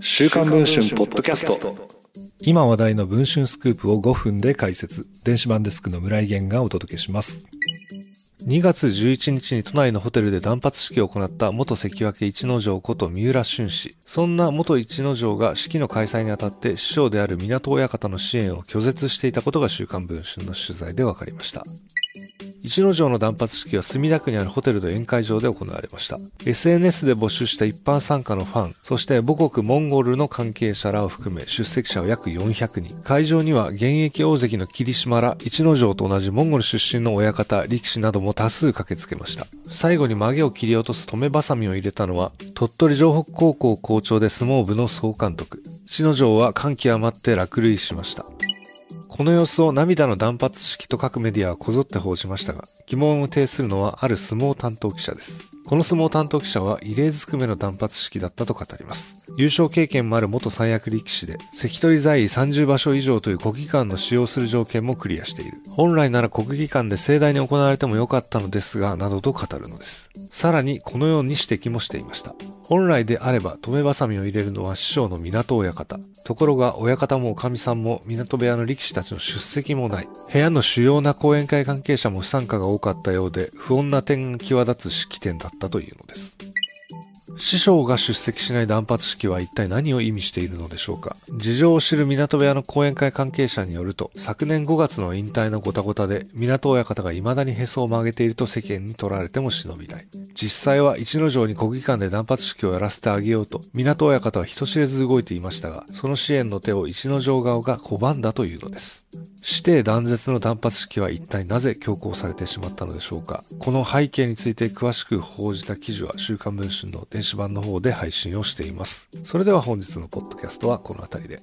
週刊文春ポッドキャスト今話題の文春スクープを5分で解説電子版デスクの村井源がお届けします2月11日に都内のホテルで断髪式を行った元関脇一之丞こと三浦俊氏。そんな元一之丞が式の開催にあたって師匠である港親方の支援を拒絶していたことが週刊文春の取材で分かりました。一之丞の断髪式は墨田区にあるホテルの宴会場で行われました。SNS で募集した一般参加のファン、そして母国モンゴルの関係者らを含め出席者は約400人。会場には現役大関の霧島ら一之丞と同じモンゴル出身の親方、力士なども多数駆けつけました。最後に曲げを切り落とす止めバサミを入れたのは、鳥取城北高校校長で相撲部の総監督。一之丞は歓喜余って落塁しました。この様子を涙の断髪式と各メディアはこぞって報じましたが、疑問を呈するのはある相撲担当記者です。この相撲担当記者は異例ずくめの断髪式だったと語ります。優勝経験もある元三役力士で、関取在位30場所以上という国技館の使用する条件もクリアしている。本来なら国技館で盛大に行われてもよかったのですが、などと語るのです。さらに、このように指摘もしていました。本来であれば止めばさみを入れるのは師匠の港親方。ところが親方もおかみさんも港部屋の力士たちの出席もない。部屋の主要な講演会関係者も不参加が多かったようで、不穏な点が際立つ式典だったというのです。師匠が出席しない断髪式は一体何を意味しているのでしょうか？事情を知る港部屋の講演会関係者によると、昨年5月の引退のごたごたで、港親方が未だにへそを曲げていると世間に取られても忍びない。実際は一之丞に国技館で断髪式をやらせてあげようと、港親方は人知れず動いていましたが、その支援の手を一之丞側が拒んだというのです。指定断絶の断髪式は一体なぜ強行されてしまったのでしょうか？この背景について詳しく報じた記事は週刊文春の電子版の方で配信をしています。それでは本日のポッドキャストはこの辺りで。